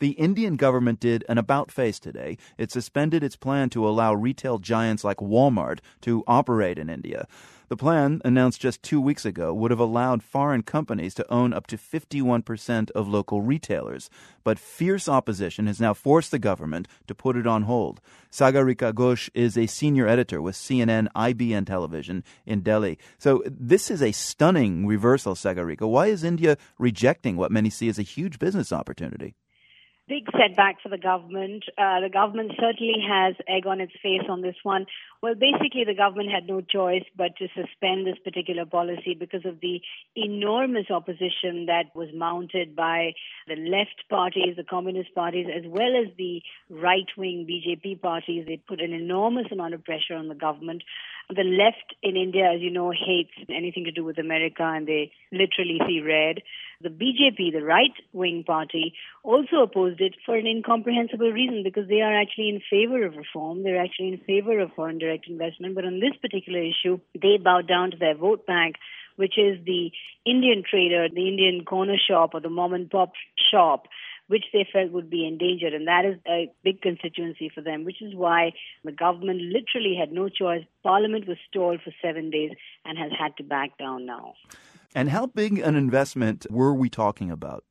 The Indian government did an about face today. It suspended its plan to allow retail giants like Walmart to operate in India. The plan, announced just two weeks ago, would have allowed foreign companies to own up to 51% of local retailers. But fierce opposition has now forced the government to put it on hold. Sagarika Ghosh is a senior editor with CNN IBN Television in Delhi. So this is a stunning reversal, Sagarika. Why is India rejecting what many see as a huge business opportunity? Big setback for the government. Uh, the government certainly has egg on its face on this one. Well, basically, the government had no choice but to suspend this particular policy because of the enormous opposition that was mounted by the left parties, the communist parties, as well as the right wing BJP parties. They put an enormous amount of pressure on the government. The left in India, as you know, hates anything to do with America and they literally see red. The BJP, the right wing party, also opposed it for an incomprehensible reason because they are actually in favor of reform. They're actually in favor of foreign direct investment. But on this particular issue, they bowed down to their vote bank which is the Indian trader, the Indian corner shop or the mom and pop shop which they felt would be endangered. And that is a big constituency for them, which is why the government literally had no choice. Parliament was stalled for seven days and has had to back down now. And how big an investment were we talking about?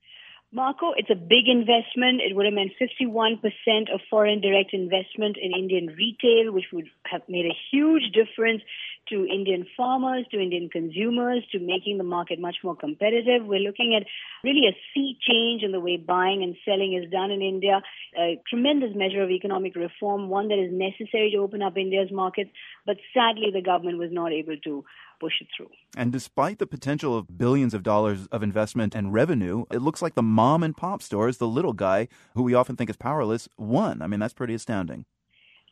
Marco, it's a big investment. It would have meant 51% of foreign direct investment in Indian retail, which would have made a huge difference to Indian farmers, to Indian consumers, to making the market much more competitive. We're looking at really a sea change in the way buying and selling is done in India, a tremendous measure of economic reform, one that is necessary to open up India's markets, but sadly the government was not able to push it through. And despite the potential of billions of dollars of investment and revenue, it looks like the mom and pop stores, the little guy who we often think is powerless, won. I mean, that's pretty astounding.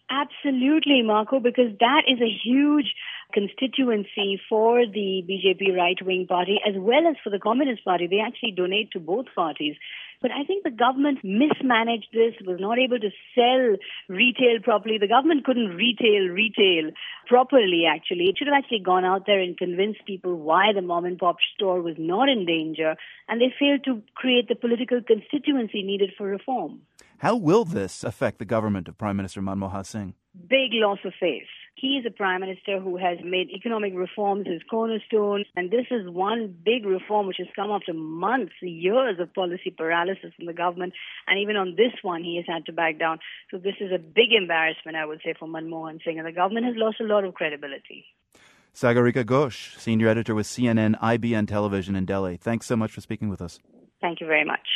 Absolutely, Marco, because that is a huge constituency for the BJP right wing party as well as for the Communist Party. They actually donate to both parties. But I think the government mismanaged this, was not able to sell retail properly. The government couldn't retail retail properly, actually. It should have actually gone out there and convinced people why the mom and pop store was not in danger, and they failed to create the political constituency needed for reform. How will this affect the government of Prime Minister Manmohan Singh? Big loss of faith. He is a prime minister who has made economic reforms his cornerstone, and this is one big reform which has come after months, years of policy paralysis in the government, and even on this one, he has had to back down. So this is a big embarrassment, I would say, for Manmohan Singh, and the government has lost a lot of credibility. Sagarika Ghosh, senior editor with CNN IBN Television in Delhi. Thanks so much for speaking with us. Thank you very much.